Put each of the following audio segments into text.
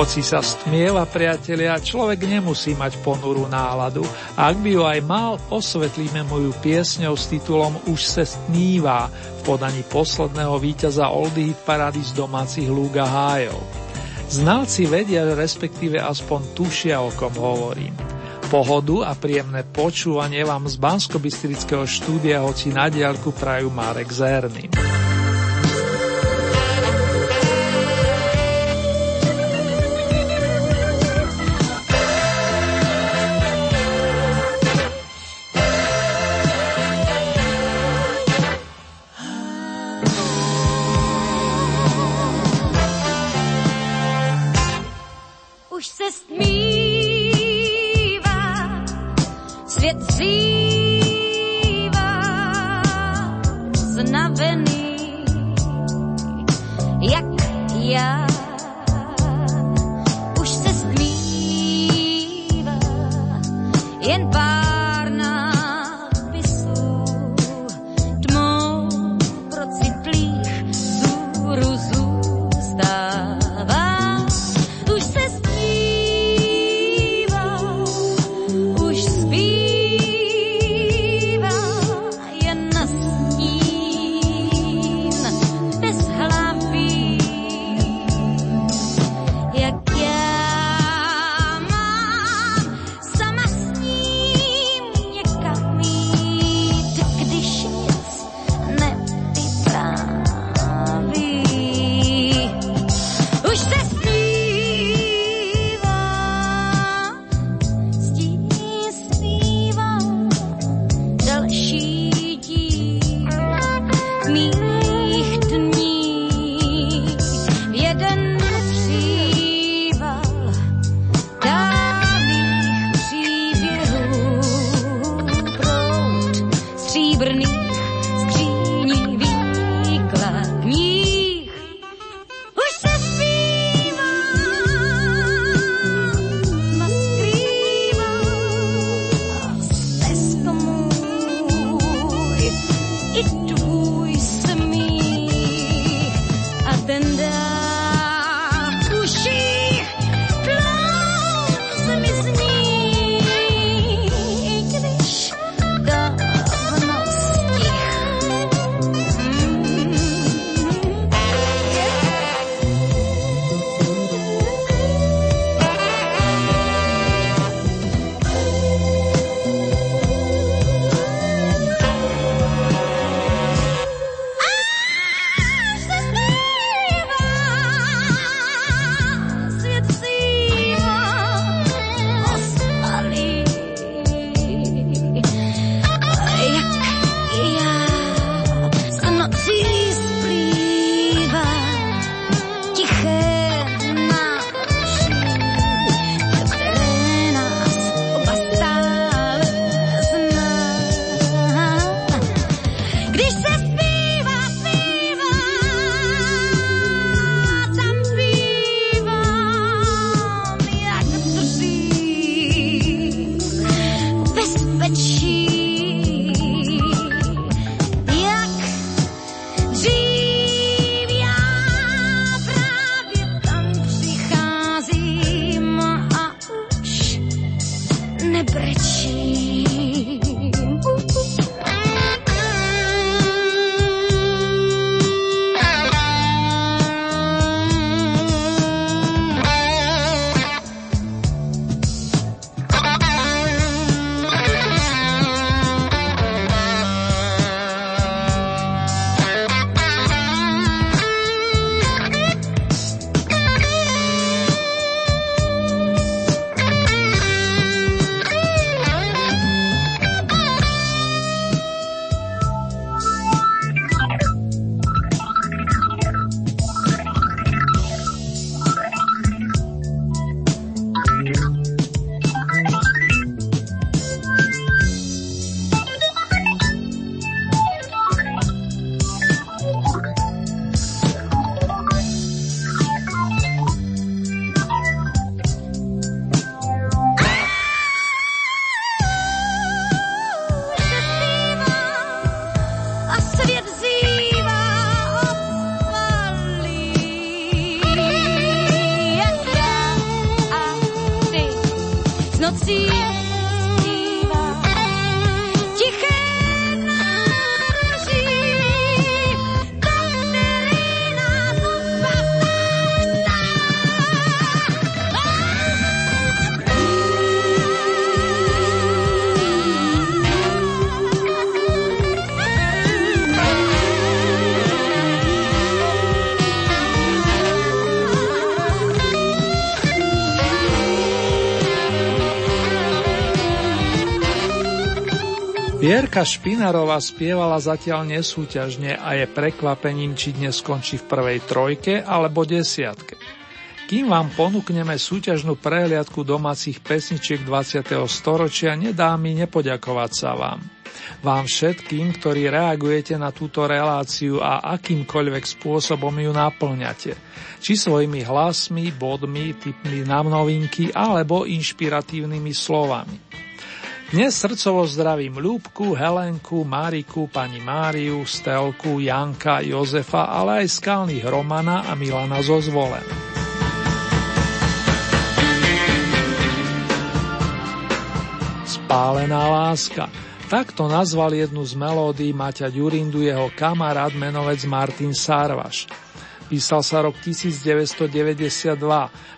Hoci sa stmieva, priatelia, človek nemusí mať ponurú náladu. A ak by ju aj mal, osvetlíme moju piesňou s titulom Už se stmívá v podaní posledného víťaza Oldy Hit Parady z domácich Lúga Hájov. Znalci vedia, respektíve aspoň tušia, o kom hovorím. Pohodu a príjemné počúvanie vám z bansko štúdia hoci na diaľku prajú Marek Zerný. Jierka Špinarová spievala zatiaľ nesúťažne a je prekvapením, či dnes skončí v prvej trojke alebo desiatke. Kým vám ponúkneme súťažnú prehliadku domácich pesničiek 20. storočia, nedá mi nepoďakovať sa vám. Vám všetkým, ktorí reagujete na túto reláciu a akýmkoľvek spôsobom ju naplňate. Či svojimi hlasmi, bodmi, typmi na novinky alebo inšpiratívnymi slovami. Dnes srdcovo zdravím Ľúbku, Helenku, Mariku, pani Máriu, Stelku, Janka, Jozefa, ale aj skalných Romana a Milana zo Zvolen. Spálená láska. Takto nazval jednu z melódií Maťa Ďurindu jeho kamarát menovec Martin Sárvaš. Písal sa rok 1992.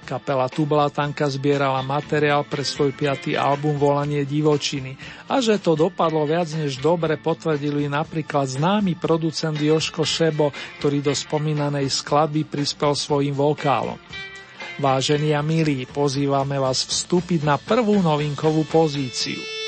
Kapela Tublatanka zbierala materiál pre svoj piatý album Volanie divočiny. A že to dopadlo viac než dobre, potvrdili napríklad známy producent Joško Šebo, ktorý do spomínanej skladby prispel svojim vokálom. Vážení a milí, pozývame vás vstúpiť na prvú novinkovú pozíciu.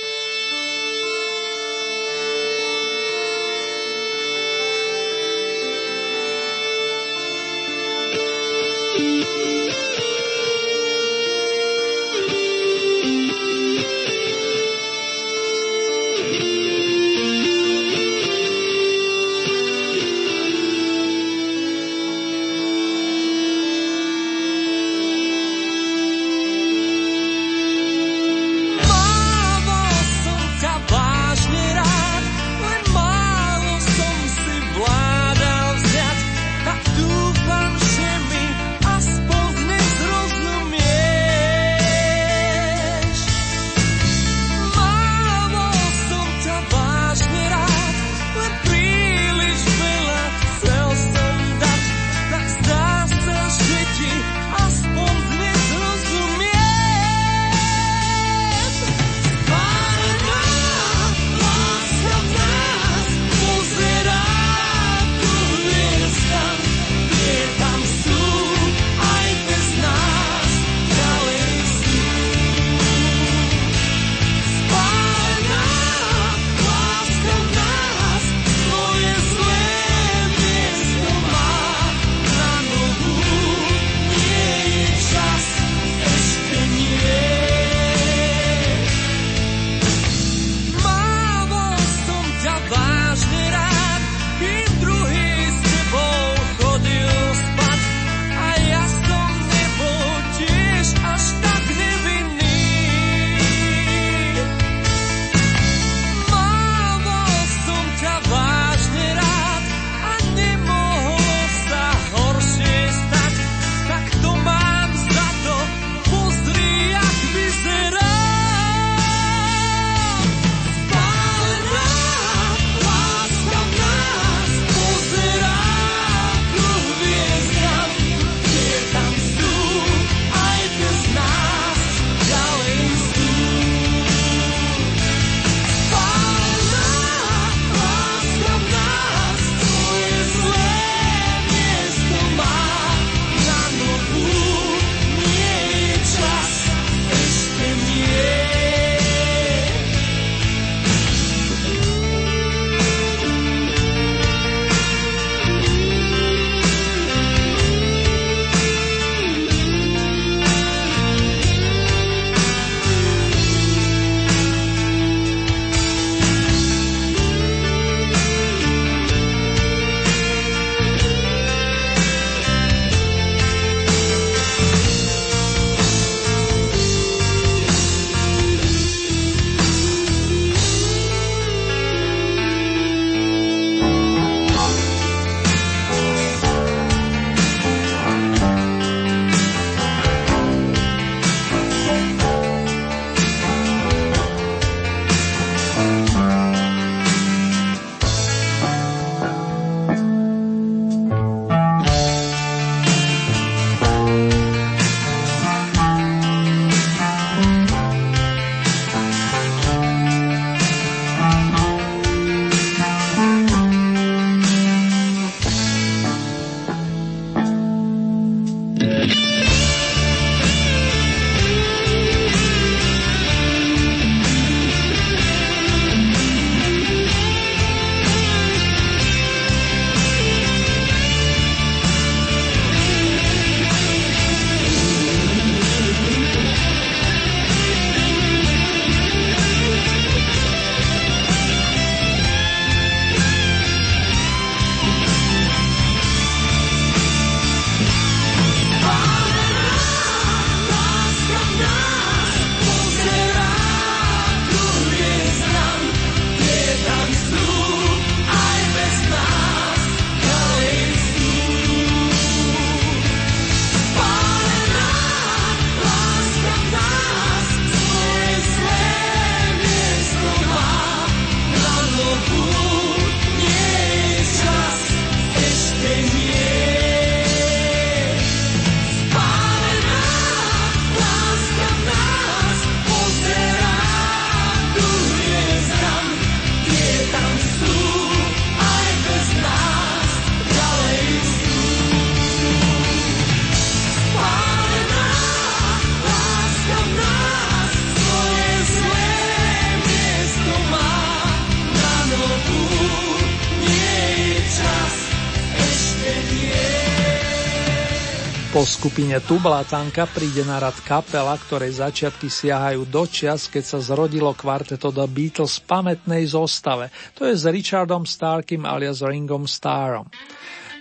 Skupine Tublatanka príde na rad kapela, ktorej začiatky siahajú do čias, keď sa zrodilo kvarteto The Beatles v pamätnej zostave, to je s Richardom Starkym alias Ringom Starom.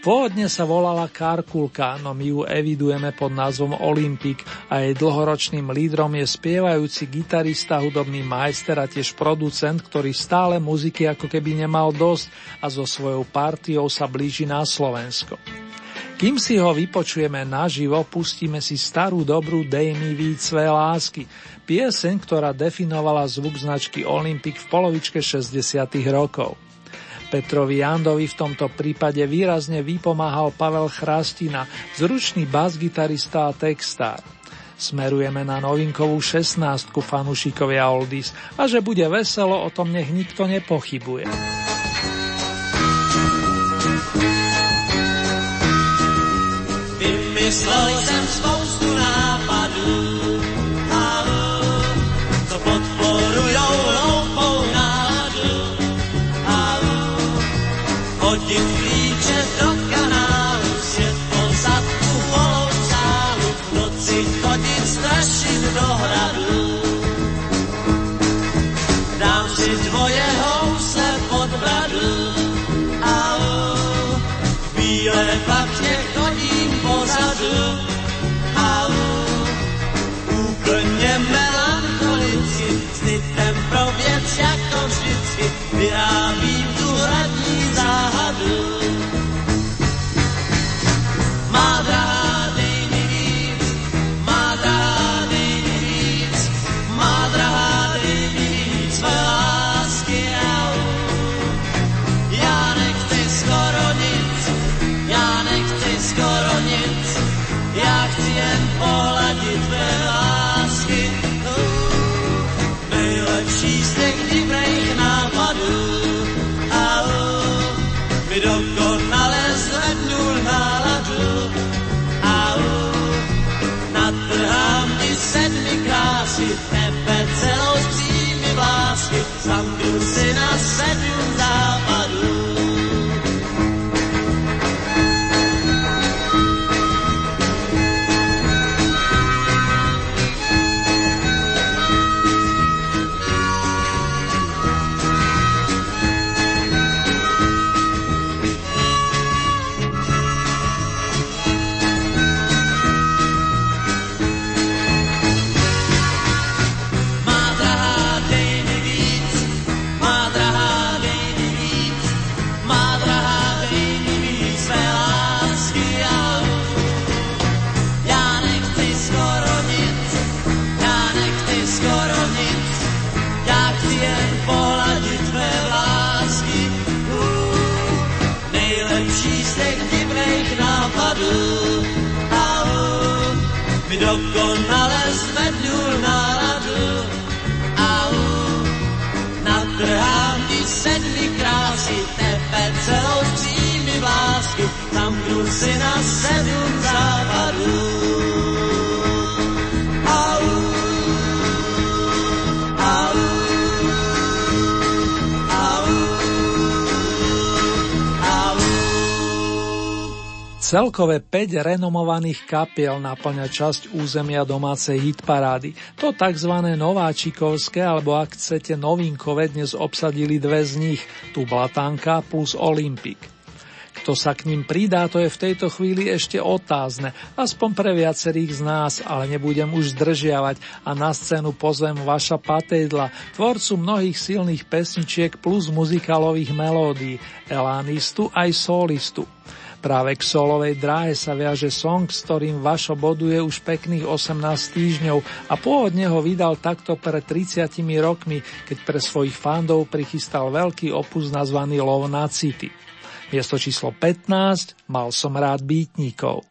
Pôvodne sa volala Karkulka, no my ju evidujeme pod názvom Olympic a jej dlhoročným lídrom je spievajúci gitarista, hudobný majster a tiež producent, ktorý stále muziky ako keby nemal dosť a so svojou partiou sa blíži na Slovensko. Kým si ho vypočujeme naživo, pustíme si starú dobrú Dej mi své lásky, pieseň, ktorá definovala zvuk značky Olympic v polovičke 60. rokov. Petrovi Jandovi v tomto prípade výrazne vypomáhal Pavel Chrastina, zručný basgitarista a textár. Smerujeme na novinkovú 16 fanúšikovia Oldies a že bude veselo, o tom nech nikto nepochybuje. slowly si na sedm západů. Celkové 5 renomovaných kapiel naplňa časť územia domácej hitparády. To tzv. nováčikovské, alebo ak chcete novinkové, dnes obsadili dve z nich, tu Blatanka plus Olympik. Kto sa k ním pridá, to je v tejto chvíli ešte otázne, aspoň pre viacerých z nás, ale nebudem už zdržiavať a na scénu pozvem vaša patejdla, tvorcu mnohých silných pesničiek plus muzikálových melódií, elánistu aj solistu. Práve k solovej dráhe sa viaže song, s ktorým Vašo boduje už pekných 18 týždňov a pôvodne ho vydal takto pred 30 rokmi, keď pre svojich fandov prichystal veľký opus nazvaný Love na City. Miesto číslo 15 Mal som rád býtníkov.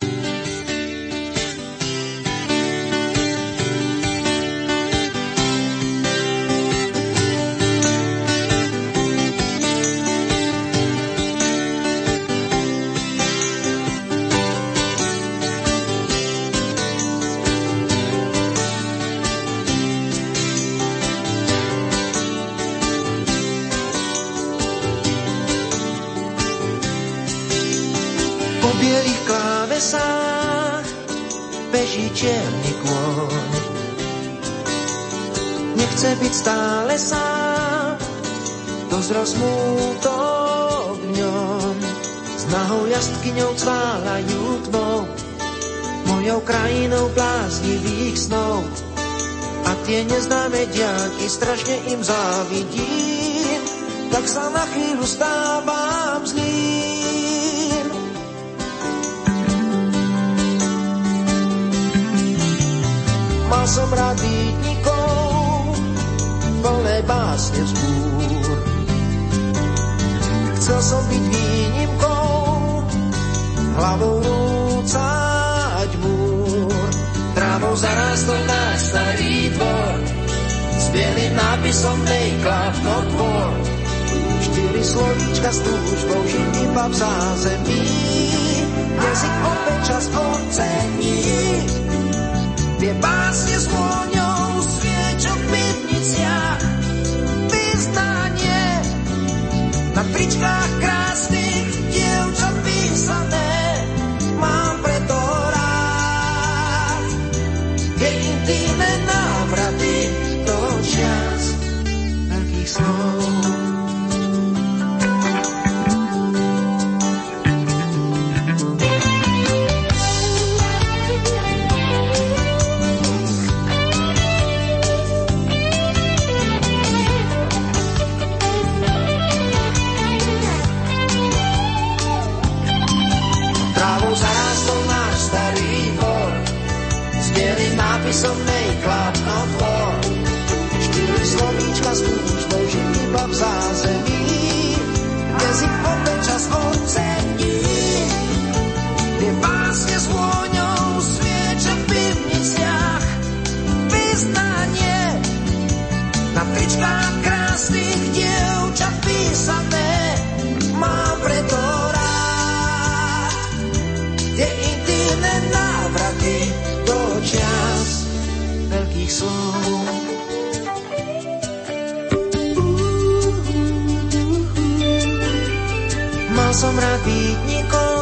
Tak sa s túžbou žiť iba v zázemí, jazyk opäť čas ocení. Žiť iba som rád bytnikov,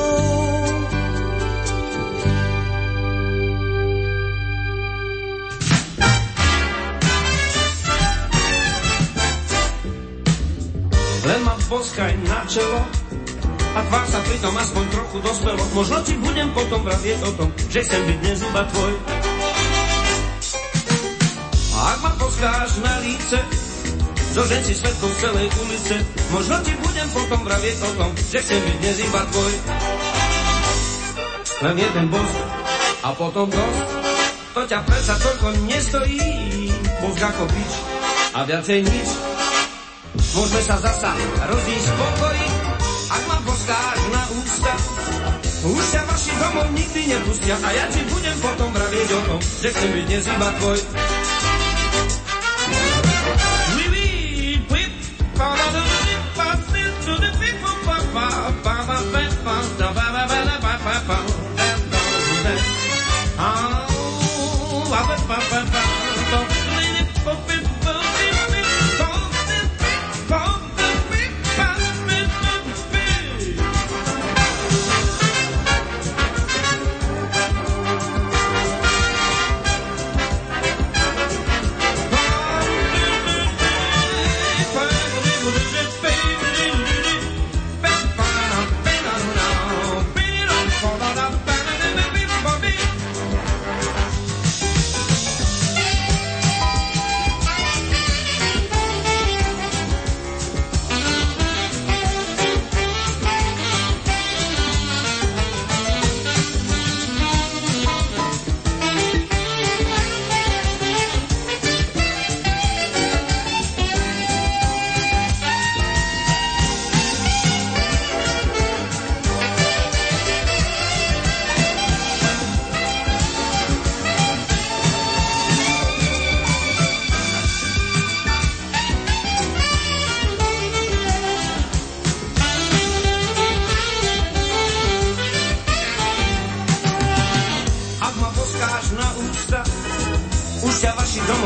Len ma boskaj na čelo a tvár sa pritom aspoň trochu dospelo. Možno ti budem potom vravieť o tom, že chcem byť dnes iba tvoj. A ak ma poskáš na líce, zožen si svetkou z celej ulice, možno ti budem potom vravieť o tom, že chcem byť dnes iba tvoj. Len jeden bosk a potom dosť, to ťa predsa toľko nestojí, bosk ako bič a viacej nič. Môžeme sa zasa rozísť v pokoji, ak ma poskáš na ústa. Už ťa vaši domov nikdy nepustia a ja ti budem potom vravieť o tom, že chcem byť dnes iba tvoj.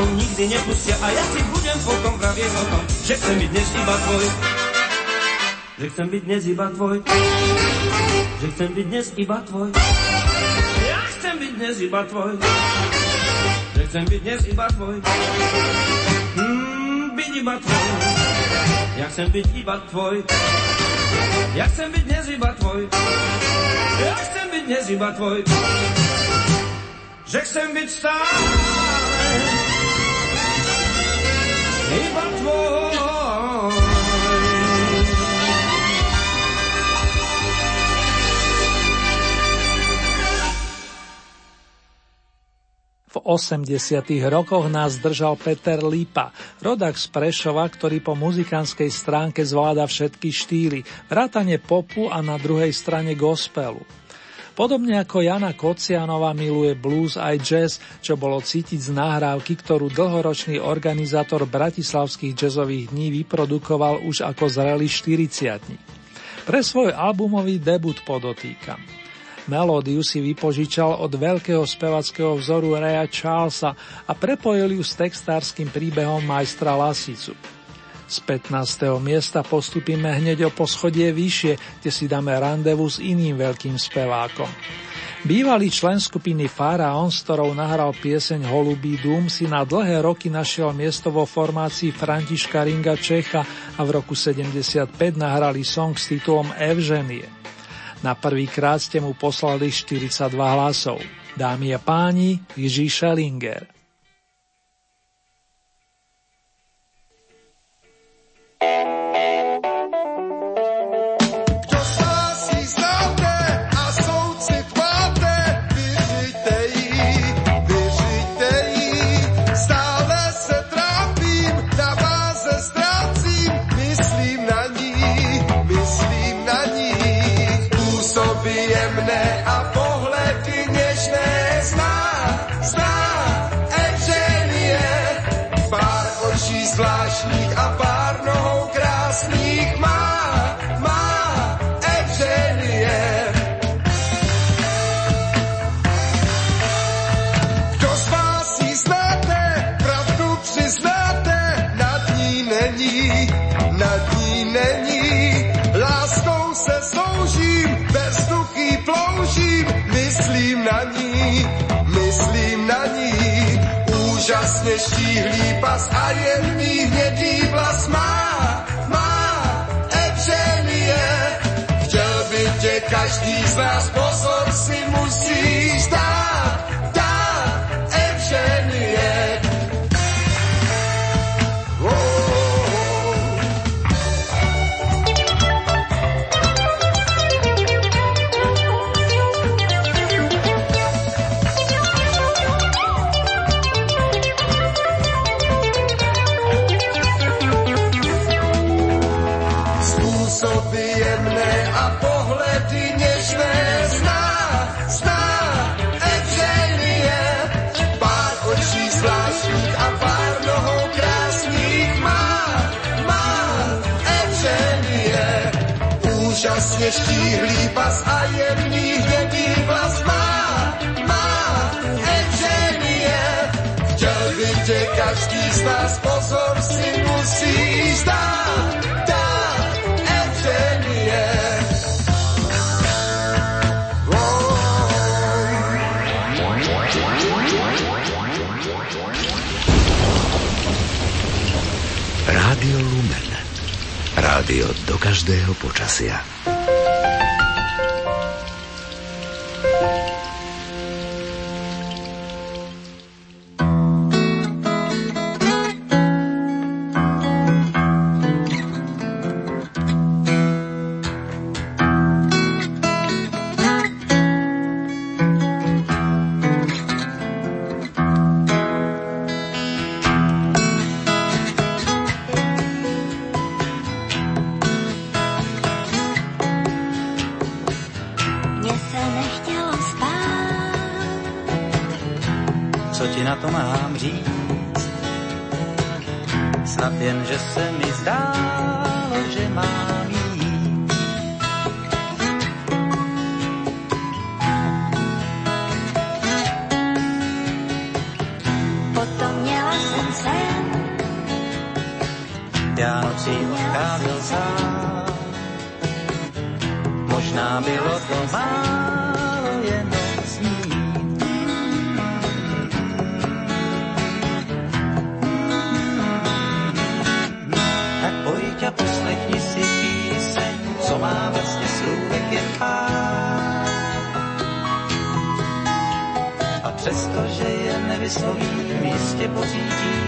Domov nikdy nepustia a ja ti budem potom vravieť o tom, že chcem byť dnes iba tvoj. že chcem byť dnes iba tvoj. Že chcem byť dnes iba tvoj. Ja chcem byť dnes iba tvoj. Že chcem byť dnes iba tvoj. Mm, byť iba tvoj. Ja chcem byť iba tvoj. Ja chcem byť dnes iba tvoj. Ja chcem byť dnes iba tvoj. Že chcem byť stále V 80. rokoch nás držal Peter Lípa, rodak z Prešova, ktorý po muzikánskej stránke zvláda všetky štýly, vrátane popu a na druhej strane gospelu. Podobne ako Jana Kocianova miluje blues aj jazz, čo bolo cítiť z nahrávky, ktorú dlhoročný organizátor Bratislavských jazzových dní vyprodukoval už ako zrelý 40 Pre svoj albumový debut podotýkam. Melódiu si vypožičal od veľkého spevackého vzoru Raya Charlesa a prepojil ju s textárským príbehom majstra Lasicu. Z 15. miesta postupíme hneď o poschodie vyššie, kde si dáme randevu s iným veľkým spevákom. Bývalý člen skupiny Faraon, s ktorou nahral pieseň Holubý dům, si na dlhé roky našiel miesto vo formácii Františka Ringa Čecha a v roku 75 nahrali song s titulom Evženie. Na prvý krát ste mu poslali 42 hlasov. Dámy a páni, Jiří Šelinger. úžasne štíhlý pas a jemný hnedý vlas má, má Evženie. Chtěl by tě každý z nás, pozor si musíš dát nás, pozor si musíš Evženie. Rádio Lumen. Rádio do každého počasia.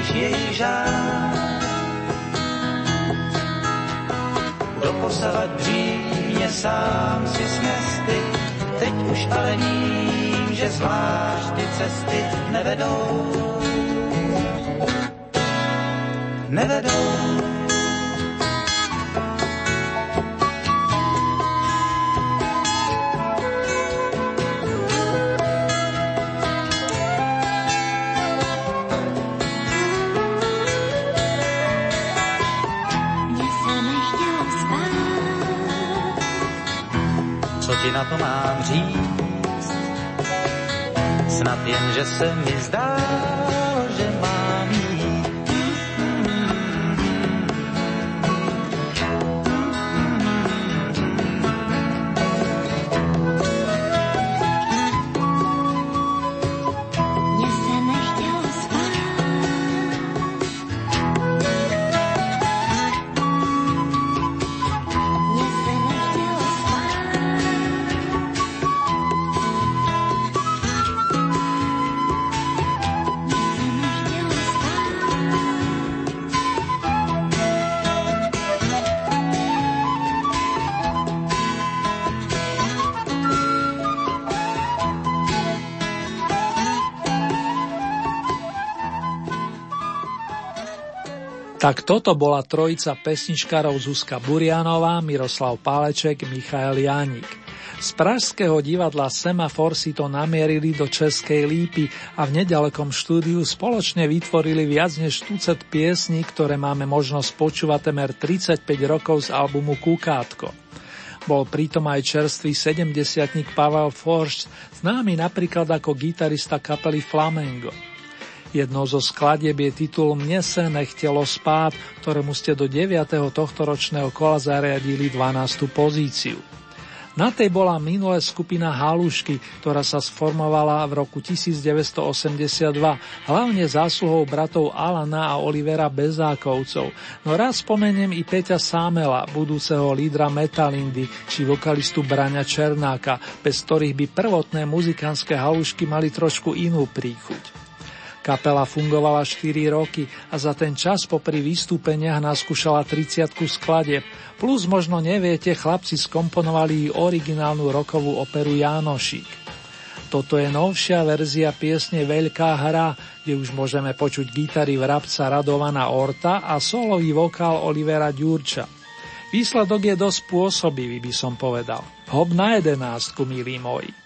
Pocítíš její žár. Doposavat břímě sám si snesty, teď už ale vím, že zvlášť ty cesty nevedou. Nevedou. Ti na to mám říct. Snad jen, že se mi zdá, Tak toto bola trojica pesničkarov Zuzka Burianová, Miroslav Páleček, Michael Jánik. Z pražského divadla Semafor si to namierili do Českej lípy a v nedalekom štúdiu spoločne vytvorili viac než tucet piesní, ktoré máme možnosť počúvať temer 35 rokov z albumu Kukátko. Bol pritom aj čerstvý 70 Pavel Forst, známy napríklad ako gitarista kapely Flamengo. Jednou zo skladieb je titul Mne se nechtelo spát, ktorému ste do 9. tohto ročného kola zariadili 12. pozíciu. Na tej bola minulé skupina Halušky, ktorá sa sformovala v roku 1982, hlavne zásluhou bratov Alana a Olivera Bezákovcov. No raz spomeniem i Peťa Sámela, budúceho lídra Metalindy, či vokalistu Braňa Černáka, bez ktorých by prvotné muzikánske halušky mali trošku inú príchuť. Kapela fungovala 4 roky a za ten čas popri vystúpeniach naskúšala 30 skladeb, plus možno neviete, chlapci skomponovali originálnu rokovú operu Jánošík. Toto je novšia verzia piesne Veľká hra, kde už môžeme počuť gitary vrabca Radovana Orta a solový vokál Olivera Ďurča. Výsledok je dosť pôsobivý, by som povedal. Hop na jedenástku, milí moji.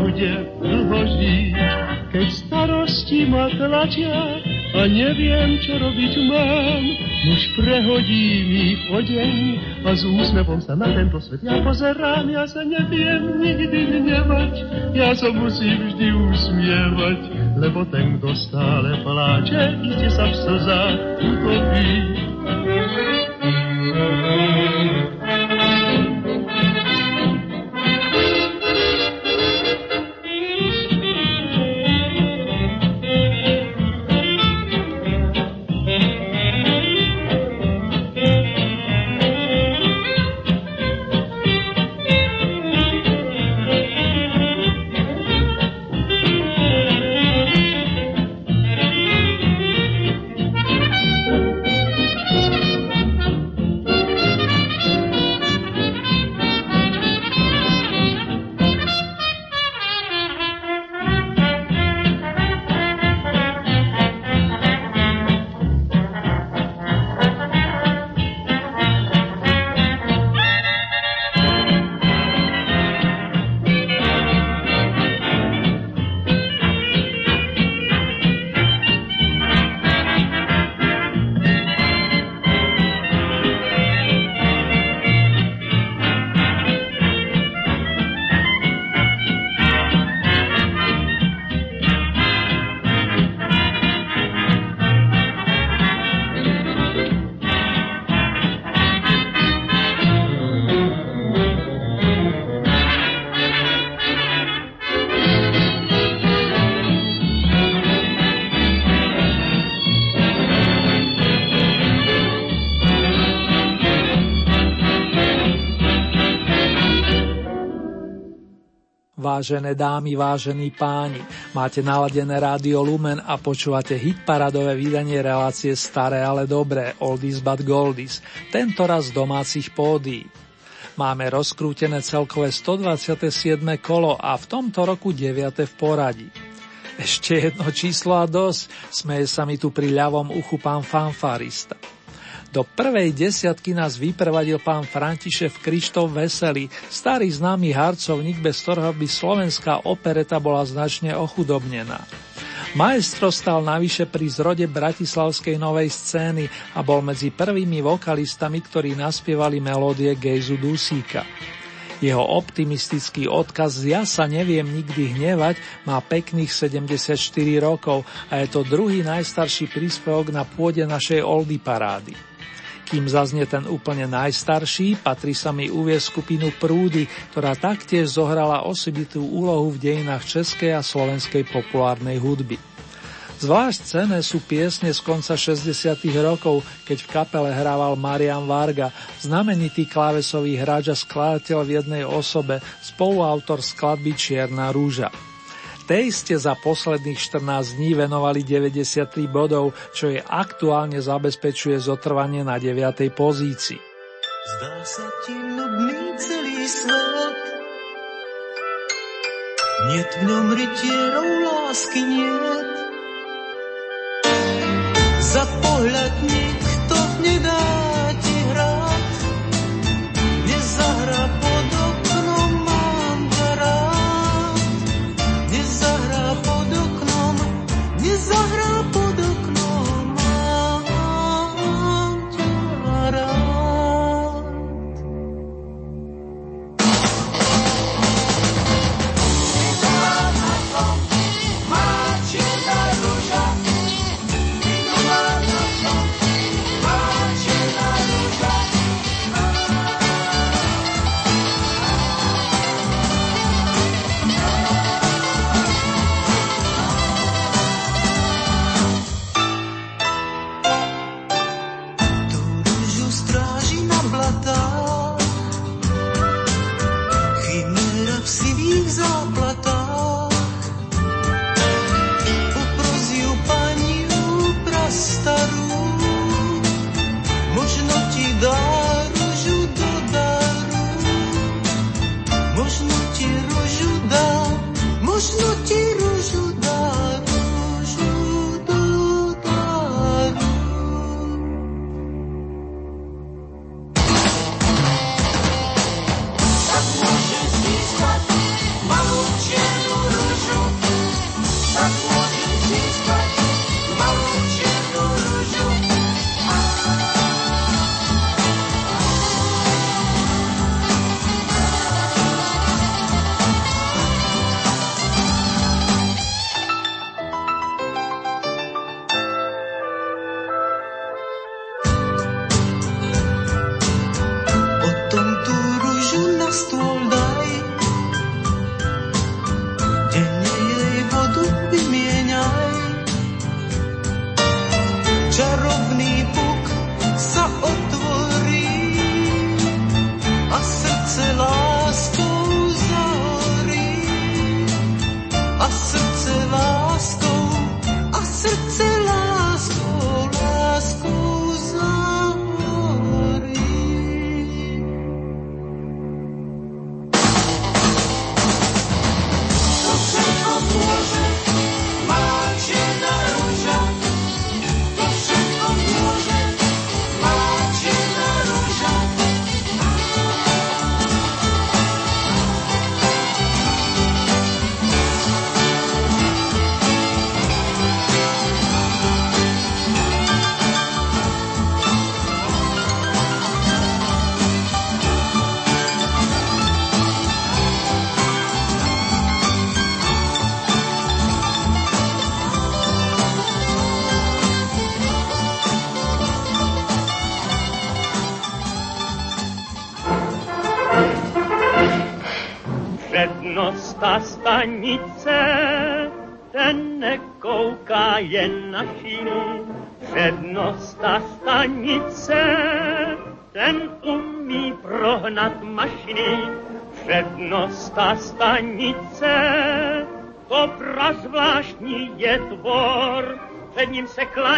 Bude dlho žiť. Keď starosti ma tlačia a neviem, čo robiť mám, už prehodím ich o deň a s úsmevom sa na tento svet ja pozerám, ja sa neviem nikdy hnevať, ja sa musím vždy usmievať, lebo ten, kto stále pláče, iste sa v slzách utopí. Vážené dámy, vážení páni, máte naladené rádio Lumen a počúvate hitparadové vydanie relácie Staré, ale dobré, Oldies but Goldies, tento raz z domácich pódií. Máme rozkrútené celkové 127. kolo a v tomto roku 9. v poradí. Ešte jedno číslo a dosť, smeje sa mi tu pri ľavom uchu pán fanfarista. Do prvej desiatky nás vyprevadil pán František Krištof Veselý, starý známy harcovník, bez ktorého by slovenská opereta bola značne ochudobnená. Maestro stal navyše pri zrode bratislavskej novej scény a bol medzi prvými vokalistami, ktorí naspievali melódie Gejzu Dusíka. Jeho optimistický odkaz Ja sa neviem nikdy hnevať má pekných 74 rokov a je to druhý najstarší príspevok na pôde našej Oldy parády. Kým zaznie ten úplne najstarší, patrí sa mi uvie skupinu Prúdy, ktorá taktiež zohrala osobitú úlohu v dejinách českej a slovenskej populárnej hudby. Zvlášť cené sú piesne z konca 60. rokov, keď v kapele hrával Marian Varga, znamenitý klávesový hráč a skladateľ v jednej osobe, spoluautor skladby Čierna rúža. Tej ste za posledných 14 dní venovali 93 bodov, čo je aktuálne zabezpečuje zotrvanie na 9. pozícii. Zdá sa ti nudný celý svet, Niet v ňom rytierov lásky niet. Za pohľad nikto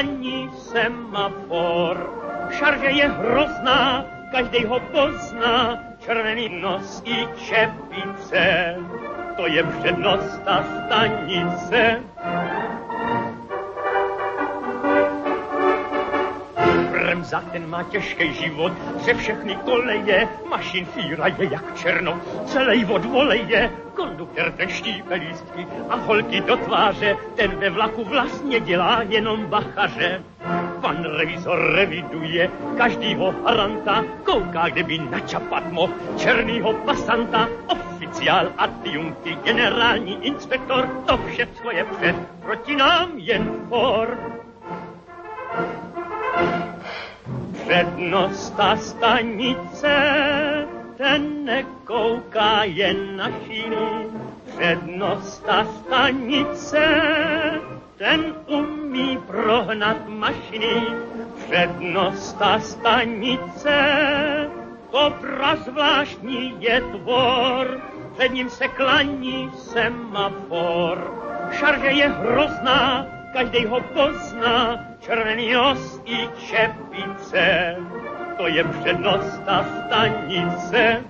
klaní semafor. Šarže je hrozná, každý ho pozná, červený nos i čepice. To je přednosta stanice. Bremza, ten má těžký život, že všechny koleje, mašin fíra je jak černo, celý od voleje, konduktor ten štípe a holky do tváře, ten ve vlaku vlastně dělá jenom bachaře. Pan revizor reviduje každýho haranta, kouká, kde by načapat mohl černýho pasanta, oficiál, adjunkty, generální inspektor, to všechno je před, proti nám jen for. Přednosta stanice, ten nekouká jen na šíny. Přednosta stanice, ten umí prohnat mašiny. Přednosta stanice, to prazvláštní je tvor, před ním se klaní semafor. Šarže je hrozná, každý ho pozná, červený nos i čepice, to je přednost stanice.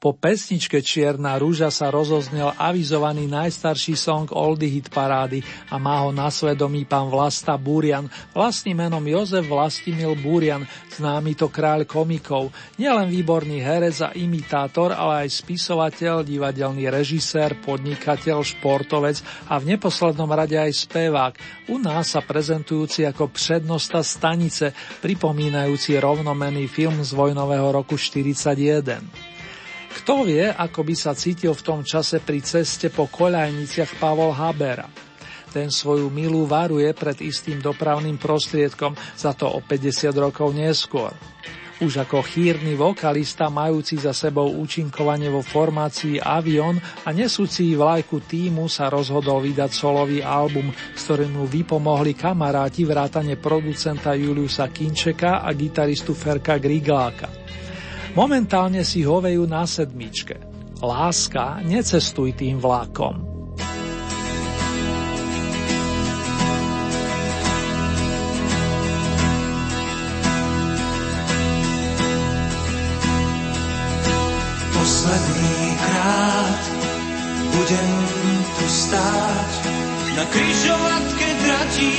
Po pesničke Čierna rúža sa rozoznel avizovaný najstarší song Oldy hit parády a má ho na svedomí pán Vlasta Búrian, vlastným menom Jozef Vlastimil Búrian, známy to kráľ komikov, nielen výborný herec a imitátor, ale aj spisovateľ, divadelný režisér, podnikateľ, športovec a v neposlednom rade aj spevák, u nás sa prezentujúci ako prednosta stanice, pripomínajúci rovnomený film z vojnového roku 41. Kto vie, ako by sa cítil v tom čase pri ceste po koľajniciach Pavol Habera. Ten svoju milú varuje pred istým dopravným prostriedkom, za to o 50 rokov neskôr. Už ako chýrny vokalista majúci za sebou účinkovanie vo formácii Avion a nesúci vlajku týmu sa rozhodol vydať solový album, s ktorým mu vypomohli kamaráti vrátane producenta Juliusa Kinčeka a gitaristu Ferka Grigláka. Momentálne si hovejú na sedmičke. Láska, necestuj tým vlákom. Posledný krát budem tu stáť na kryžovatke tratí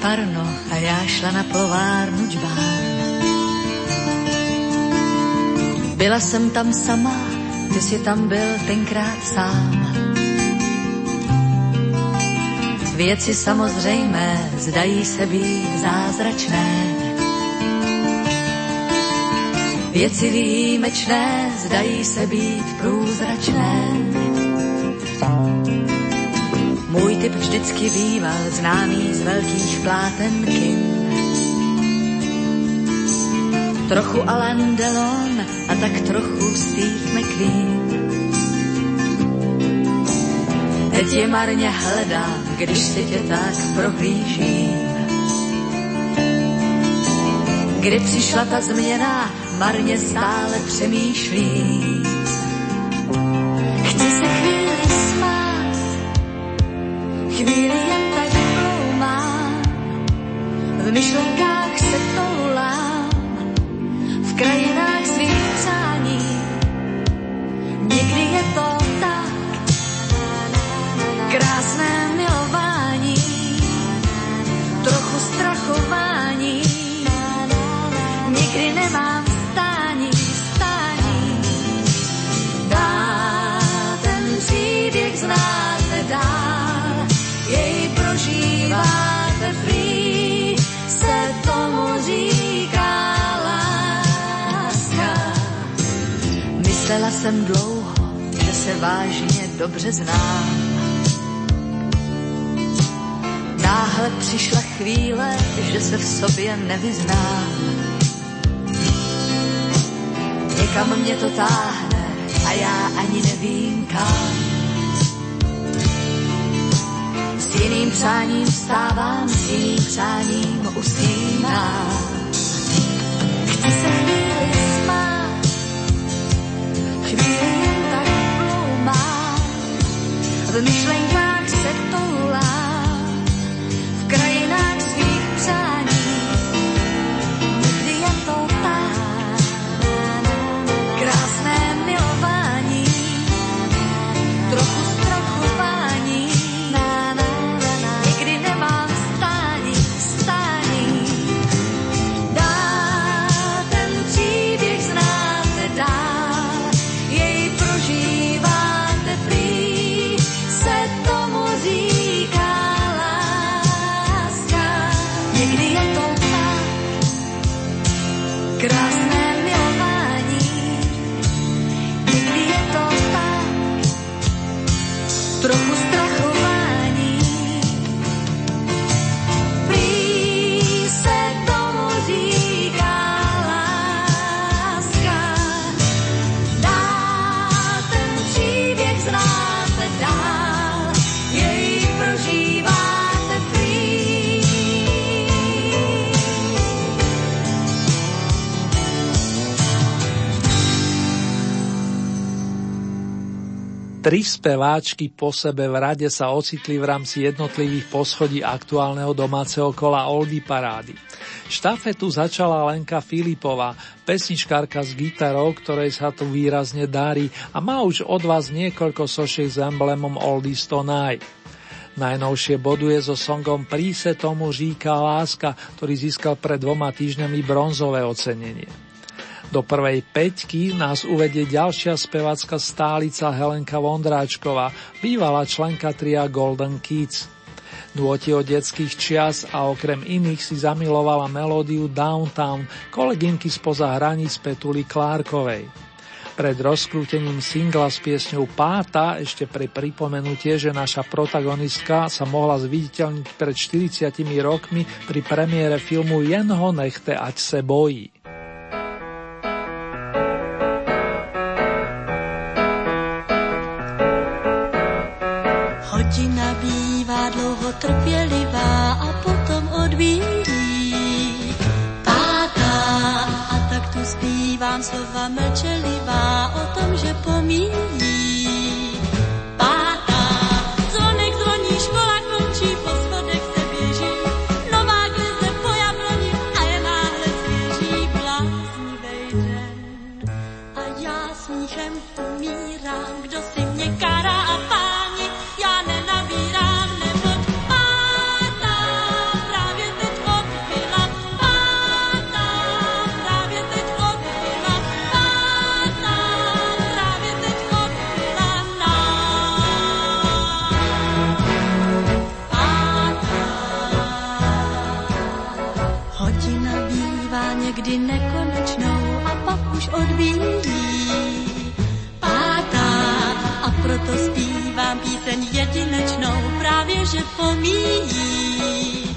parno a já šla na plovárnu džbán. Byla jsem tam sama, ty si tam byl tenkrát sám. Věci samozřejmé zdají se být zázračné. Věci výjimečné zdají se být průzračné typ vždycky býval známý z velkých plátenky. Trochu Alan Delon a tak trochu Steve McQueen. Teď je marně hledám, když si tě tak prohlížím. Kdy přišla ta změna, marně stále přemýšlím. Speváčky po sebe v rade sa ocitli v rámci jednotlivých poschodí aktuálneho domáceho kola Oldy Parády. Štafetu začala Lenka Filipová, pesničkárka s gitarou, ktorej sa tu výrazne darí a má už od vás niekoľko sošiek s emblemom Oldies Tonight. Najnovšie boduje so songom Príse tomu říká láska, ktorý získal pred dvoma týždňami bronzové ocenenie. Do prvej peťky nás uvedie ďalšia spevacká stálica Helenka Vondráčková, bývalá členka tria Golden Kids. Nôti od detských čias a okrem iných si zamilovala melódiu Downtown kolegynky spoza hraníc Petuly Klárkovej. Pred rozkrútením singla s piesňou Páta ešte pre pripomenutie, že naša protagonistka sa mohla zviditeľniť pred 40 rokmi pri premiére filmu Jen ho nechte, ať se bojí. Hodina bývá někdy nekonečnou a pak už odbíjí. Pátá a proto zpívám píseň jedinečnou, právě že pomíjí.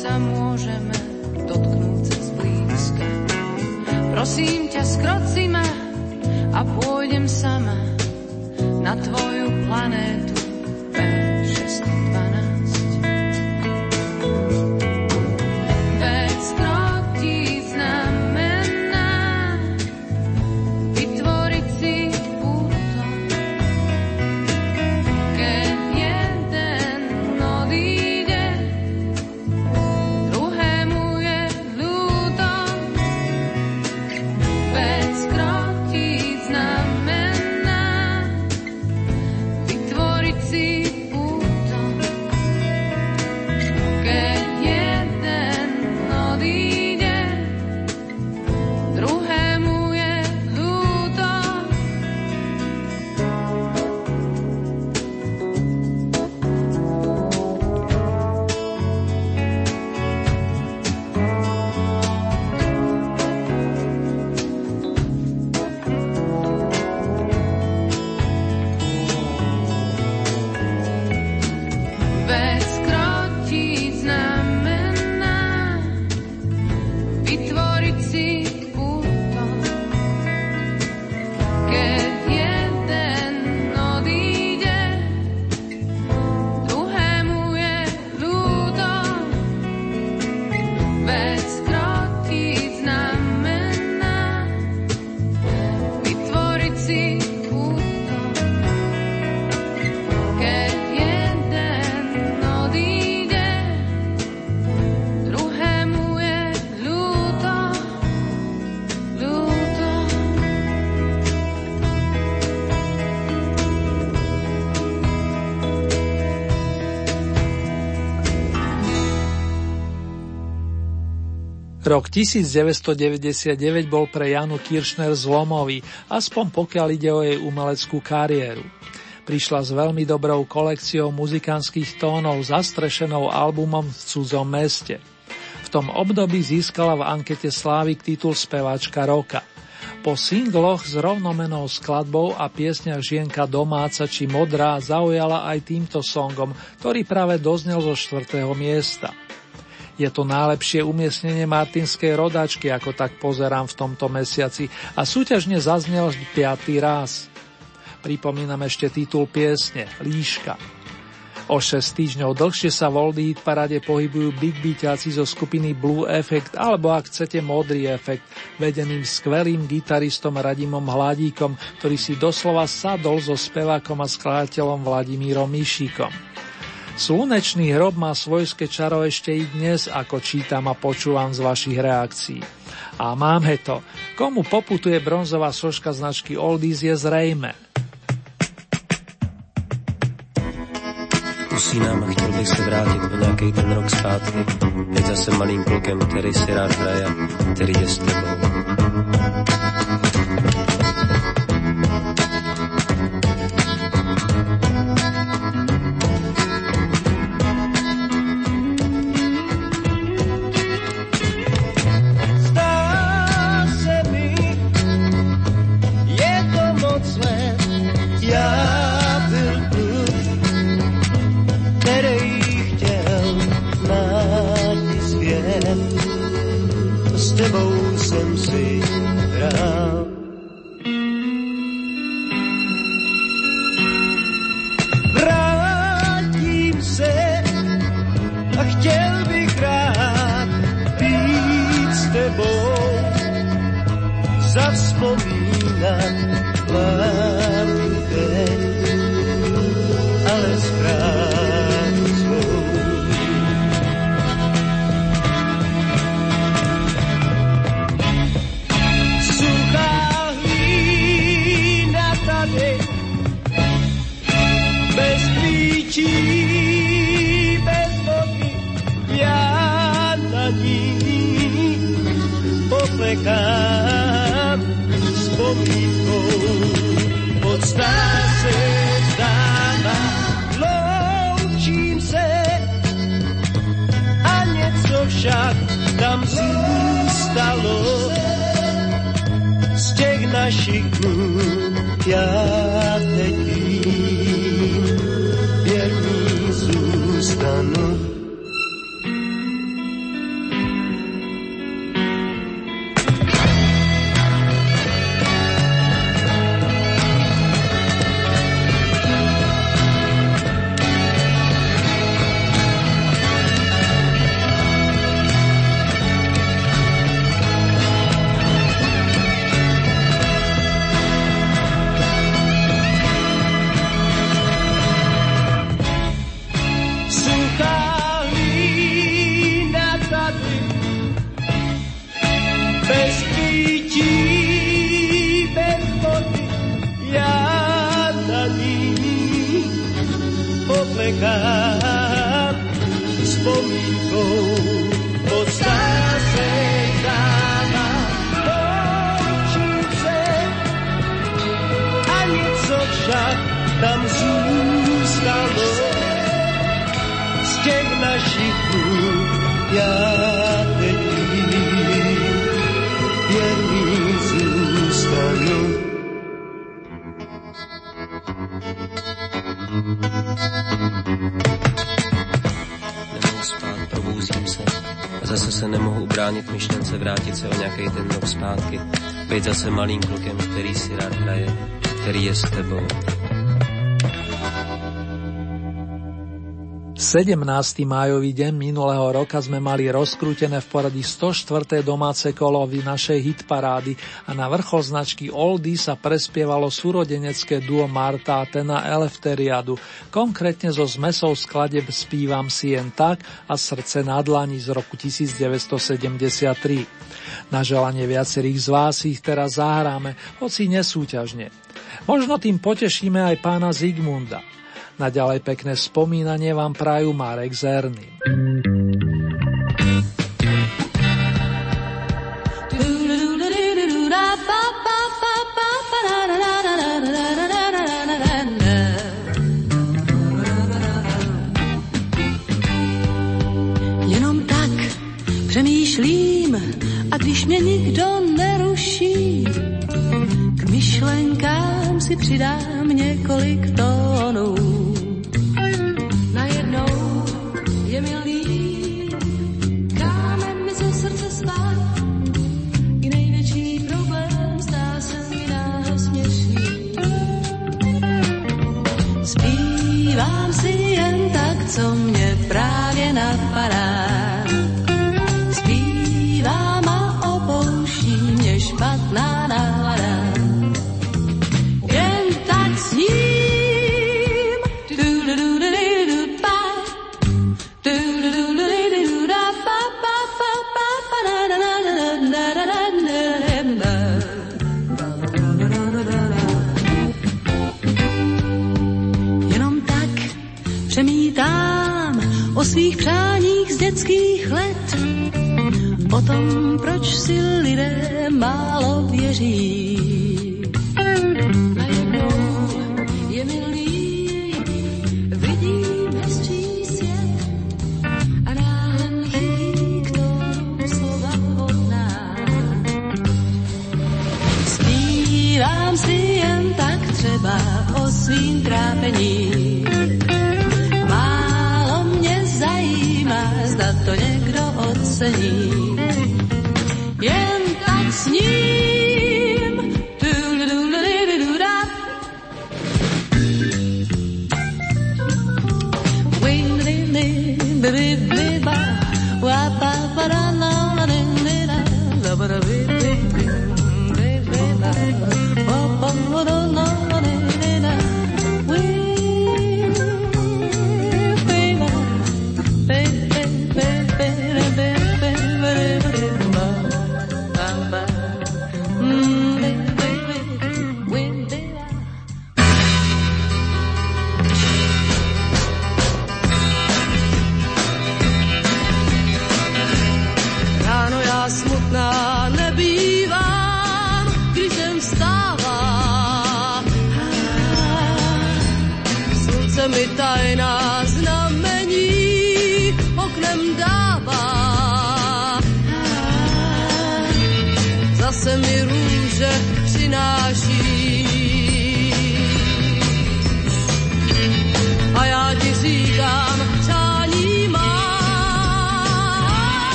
Sa môžeme dotknúť sa zblízka. Prosím ťa, skroci ma a pôjdem sama na tvoju planétu Rok 1999 bol pre Janu Kiršner zlomový, aspoň pokiaľ ide o jej umeleckú kariéru. Prišla s veľmi dobrou kolekciou muzikánskych tónov zastrešenou albumom v cudzom meste. V tom období získala v ankete Slávik titul speváčka roka. Po singloch s rovnomenou skladbou a piesňach Žienka domáca či modrá zaujala aj týmto songom, ktorý práve doznel zo štvrtého miesta. Je to najlepšie umiestnenie martinskej rodačky, ako tak pozerám v tomto mesiaci a súťažne zaznel piatý raz. Pripomínam ešte titul piesne Líška. O 6 týždňov dlhšie sa v Oldie parade pohybujú Big Beatiaci zo skupiny Blue Effect alebo ak chcete Modrý efekt, vedeným skvelým gitaristom Radimom Hladíkom, ktorý si doslova sadol so spevákom a skladateľom Vladimírom Mišíkom. Slunečný hrob má svojské čaro ešte i dnes, ako čítam a počúvam z vašich reakcií. A máme to. Komu poputuje bronzová soška značky Oldies je zrejme. Usínám a chtěl bych se vrátit o nějaký ten rok zpátky. Teď zase malým klukem, který si rád hraje, který je s tebou. bez pití, bez vody, ja na ní podlegám vzpomínkou. Postá se tam zůstalo z těch našich dnů. Ja Veď zase malým klukem, ktorý si rád hraje, ktorý je s tebou. 17. májový deň minulého roka sme mali rozkrútené v poradí 104. domáce kolo v našej hitparády a na vrchol značky Oldy sa prespievalo súrodenecké duo Marta a Tena Elefteriadu, konkrétne zo zmesou skladeb Spívam si jen tak a Srdce na dlani z roku 1973. Na želanie viacerých z vás ich teraz zahráme, hoci nesúťažne. Možno tým potešíme aj pána Zigmunda. Naďalej pekné spomínanie vám prajú Marek Zerny. Jenom tak přemýšlím a když mě nikdo neruší, k myšlenkám si přidám několik tónů. Co mě právě napadá. Svých přáních z dětských let, o tom, proč si lidé málo věří.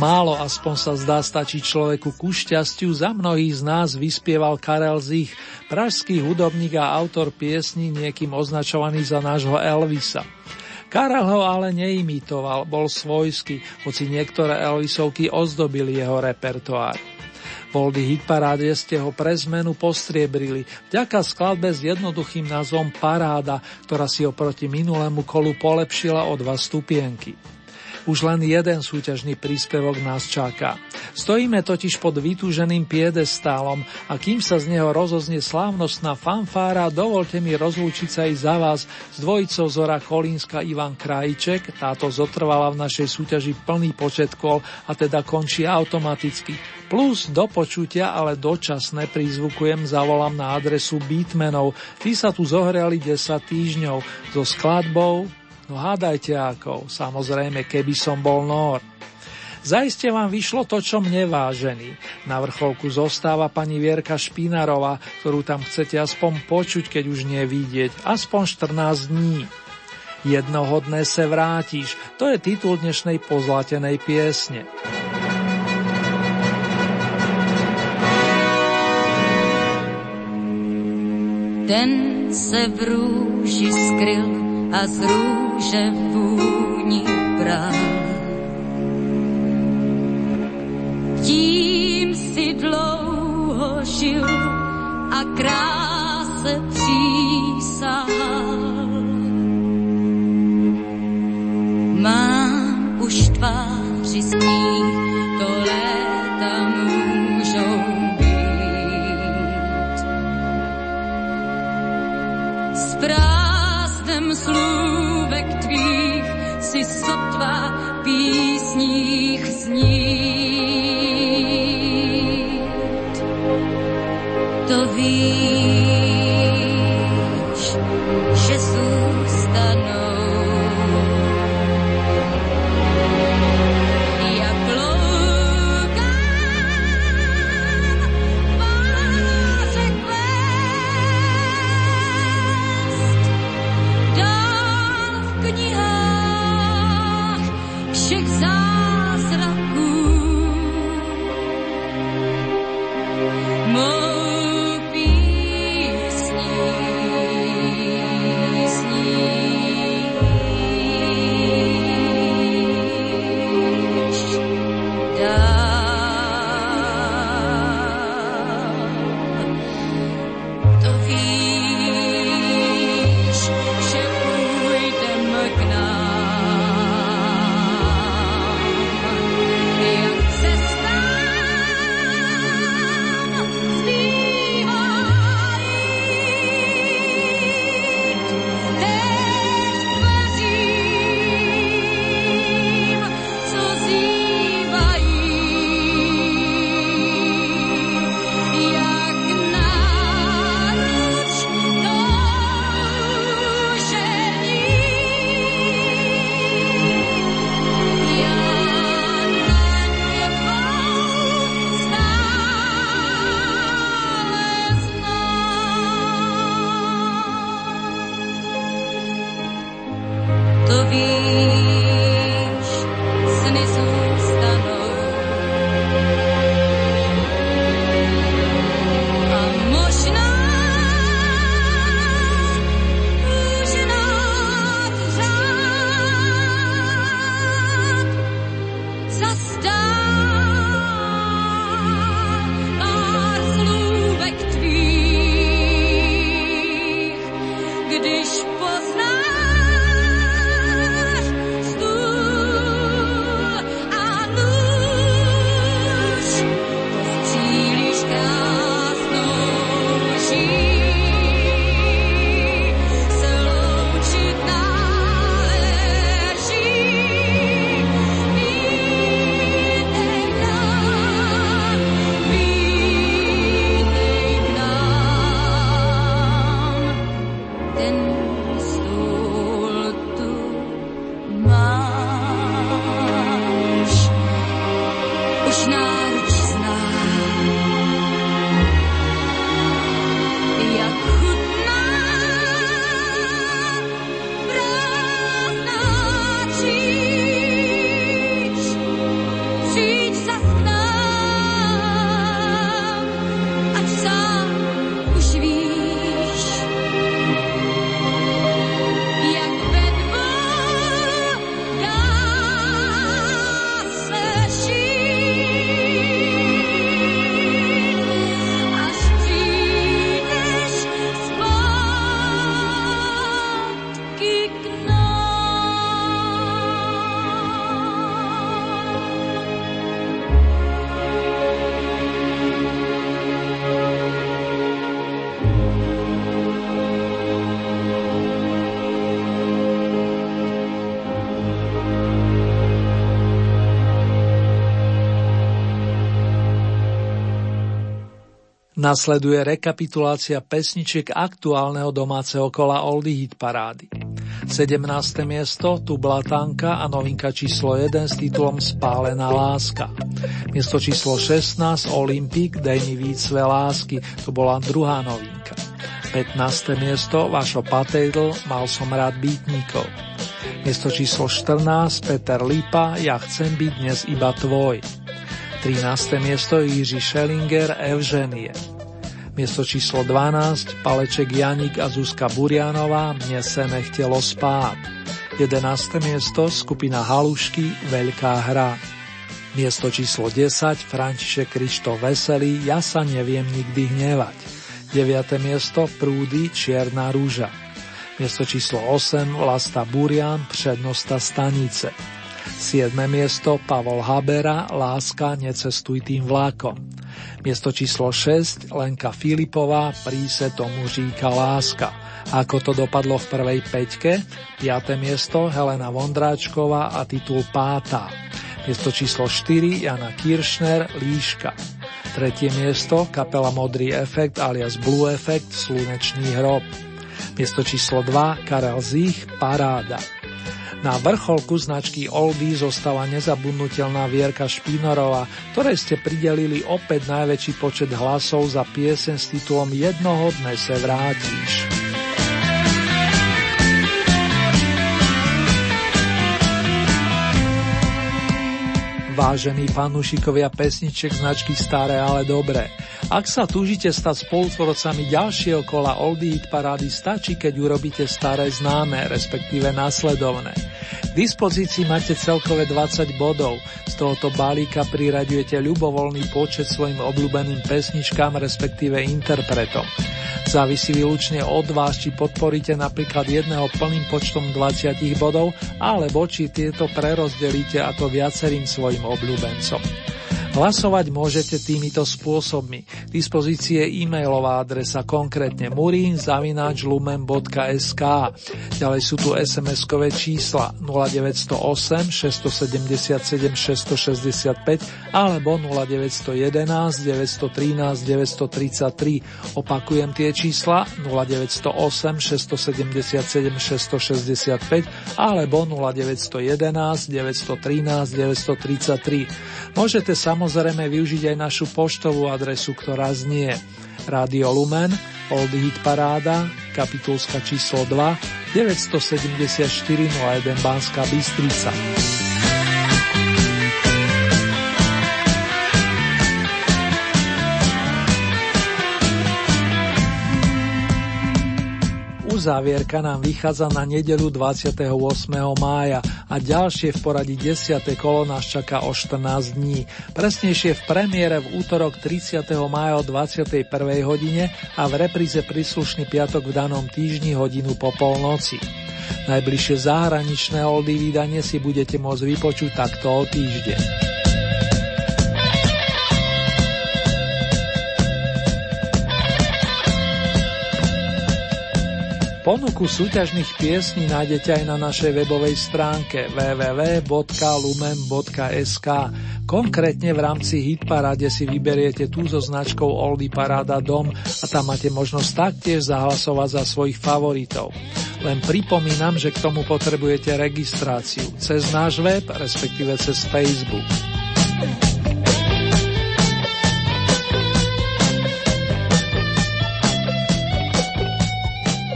Málo aspoň sa zdá stačí človeku ku šťastiu, za mnohých z nás vyspieval Karel Zich, pražský hudobník a autor piesní niekým označovaný za nášho Elvisa. Karel ho ale neimitoval, bol svojský, hoci niektoré Elvisovky ozdobili jeho repertoár. Voldy hitparáde ste ho pre zmenu postriebrili, vďaka skladbe s jednoduchým názvom Paráda, ktorá si oproti minulému kolu polepšila o dva stupienky. Už len jeden súťažný príspevok nás čaká. Stojíme totiž pod vytúženým piedestálom a kým sa z neho rozoznie slávnostná fanfára, dovolte mi rozlúčiť sa i za vás s dvojicou Zora Kolínska Ivan Krajček. Táto zotrvala v našej súťaži plný počet kol a teda končí automaticky. Plus do počutia, ale dočasné prízvukujem zavolám na adresu Beatmenov. Tí sa tu zohrali 10 týždňov so skladbou No hádajte ako, samozrejme, keby som bol nor. Zaiste vám vyšlo to, čo mne vážený. Na vrcholku zostáva pani Vierka Špinarová, ktorú tam chcete aspoň počuť, keď už nevidieť. Aspoň 14 dní. Jednohodné se vrátiš, to je titul dnešnej pozlatenej piesne. Ten se v rúži skryl a z rúže vúni bral. Tím si dlouho žil a kráse přísahal. Mám už tváři z Nasleduje rekapitulácia pesničiek aktuálneho domáceho kola Oldy Hit parády. 17. miesto tu Blatanka a novinka číslo 1 s titulom Spálená láska. Miesto číslo 16 Olympik Dej mi výcve lásky, to bola druhá novinka. 15. miesto Vašo Patejdl Mal som rád býtnikov. Miesto číslo 14 Peter Lipa Ja chcem byť dnes iba tvoj. 13. miesto Jiří Schellinger Evženie. Miesto číslo 12 Paleček Janik a Zuzka Burianová Mne nechtelo spát. 11. miesto skupina Halušky Veľká hra. Miesto číslo 10 František Krištof Veselý Ja sa neviem nikdy hnevať. 9. miesto Prúdy Čierna rúža. Miesto číslo 8 Vlasta Burian Přednosta stanice. 7. miesto Pavol Habera Láska necestuj tým vlákom. Miesto číslo 6 Lenka Filipová Príse tomu říka láska. Ako to dopadlo v prvej peťke? 5. miesto Helena Vondráčková a titul Pátá. Miesto číslo 4 Jana Kiršner Líška. Tretie miesto kapela Modrý efekt alias Blue efekt Slunečný hrob. Miesto číslo 2 Karel Zich Paráda. Na vrcholku značky Oldy zostáva nezabudnutelná Vierka Špínorová, ktorej ste pridelili opäť najväčší počet hlasov za piesen s titulom Jednoho dne se vrátíš. Vážení fanúšikovia pesniček značky Staré, ale dobré. Ak sa túžite stať spolutvorcami ďalšieho kola Oldie Hit parády, stačí, keď urobíte staré známe, respektíve následovné. Dispozícii máte celkové 20 bodov. Z tohoto balíka priraďujete ľubovoľný počet svojim obľúbeným pesničkám, respektíve interpretom. Závisí výlučne od vás, či podporíte napríklad jedného plným počtom 20 bodov, alebo či tieto prerozdelíte a to viacerým svojim obľúbencom. Hlasovať môžete týmito spôsobmi. Je e-mailová adresa konkrétne murinzavináčlumen.sk Ďalej sú tu SMS-kové čísla 0908 677 665 alebo 0911 913 933. Opakujem tie čísla 0908 677 665 alebo 0911 913 933. Môžete sa samozrejme využiť aj našu poštovú adresu, ktorá znie Radio Lumen, Old Hit Paráda, kapitulska číslo 2, 974 01 Banská Bystrica. Uzávierka nám vychádza na nedelu 28. mája a ďalšie v poradí 10. kolo nás čaká o 14 dní. Presnejšie v premiére v útorok 30. mája o 21. hodine a v repríze príslušný piatok v danom týždni hodinu po polnoci. Najbližšie zahraničné oldy vydanie si budete môcť vypočuť takto o týždeň. Ponuku súťažných piesní nájdete aj na našej webovej stránke www.lumen.sk. Konkrétne v rámci Hitparade si vyberiete tú so značkou Oldy Paráda Dom a tam máte možnosť taktiež zahlasovať za svojich favoritov. Len pripomínam, že k tomu potrebujete registráciu cez náš web, respektíve cez Facebook.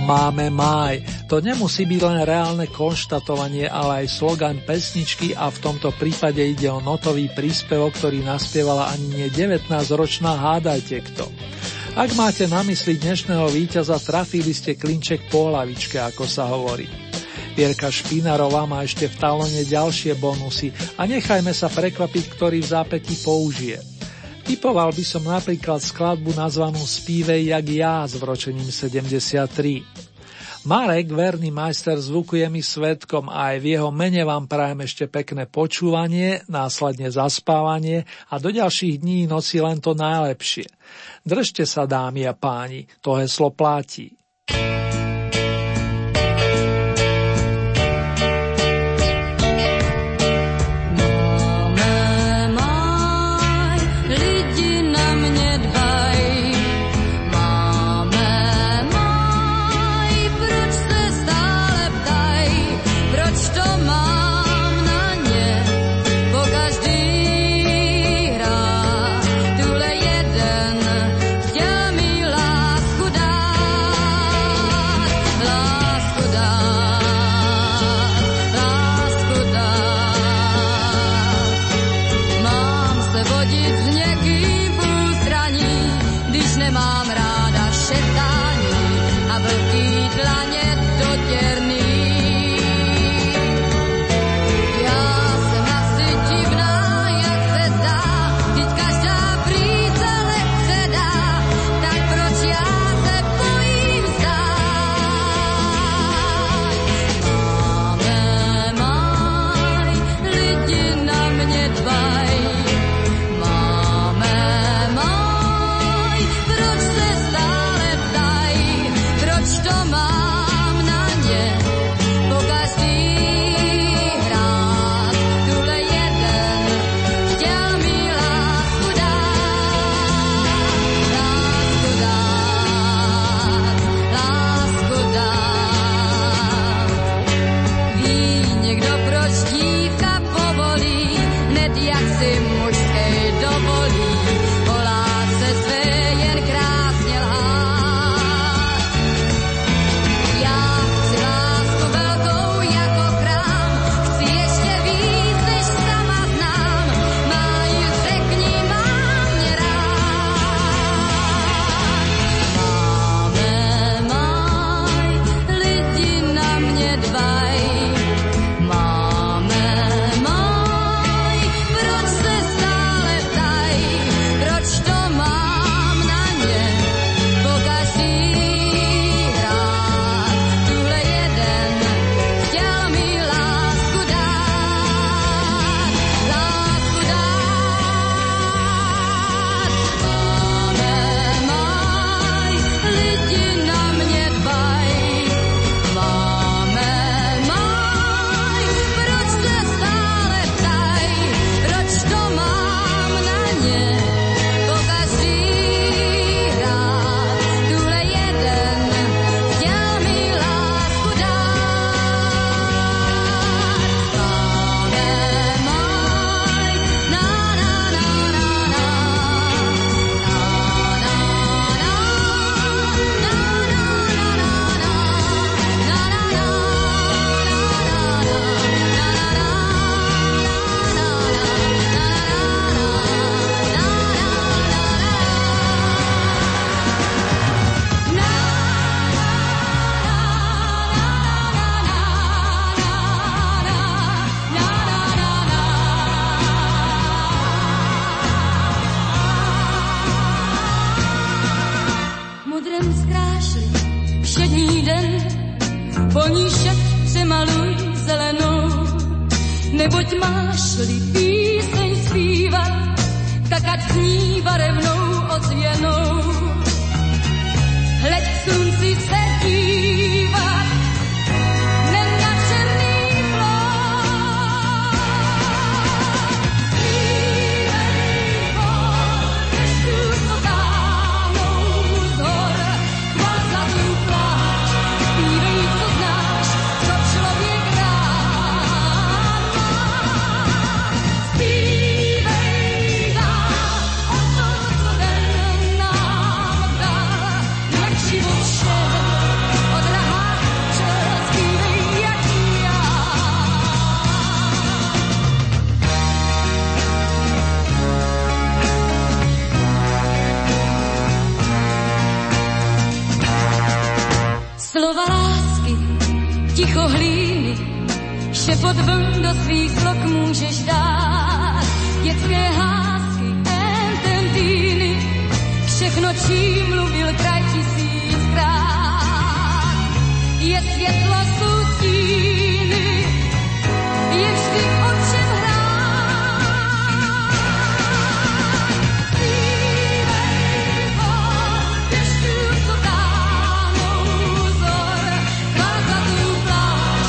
Máme máj. To nemusí byť len reálne konštatovanie, ale aj slogan pesničky a v tomto prípade ide o notový príspevok, ktorý naspievala ani nie 19-ročná hádajte kto. Ak máte na mysli dnešného víťaza, trafili ste klinček po hlavičke, ako sa hovorí. Vierka Špinarová má ešte v talone ďalšie bonusy a nechajme sa prekvapiť, ktorý v zápäti použije. Typoval by som napríklad skladbu nazvanú Spívej jak ja s vročením 73. Marek, verný majster zvuku je mi svetkom a aj v jeho mene vám prajem ešte pekné počúvanie, následne zaspávanie a do ďalších dní noci len to najlepšie. Držte sa dámy a páni, to heslo platí.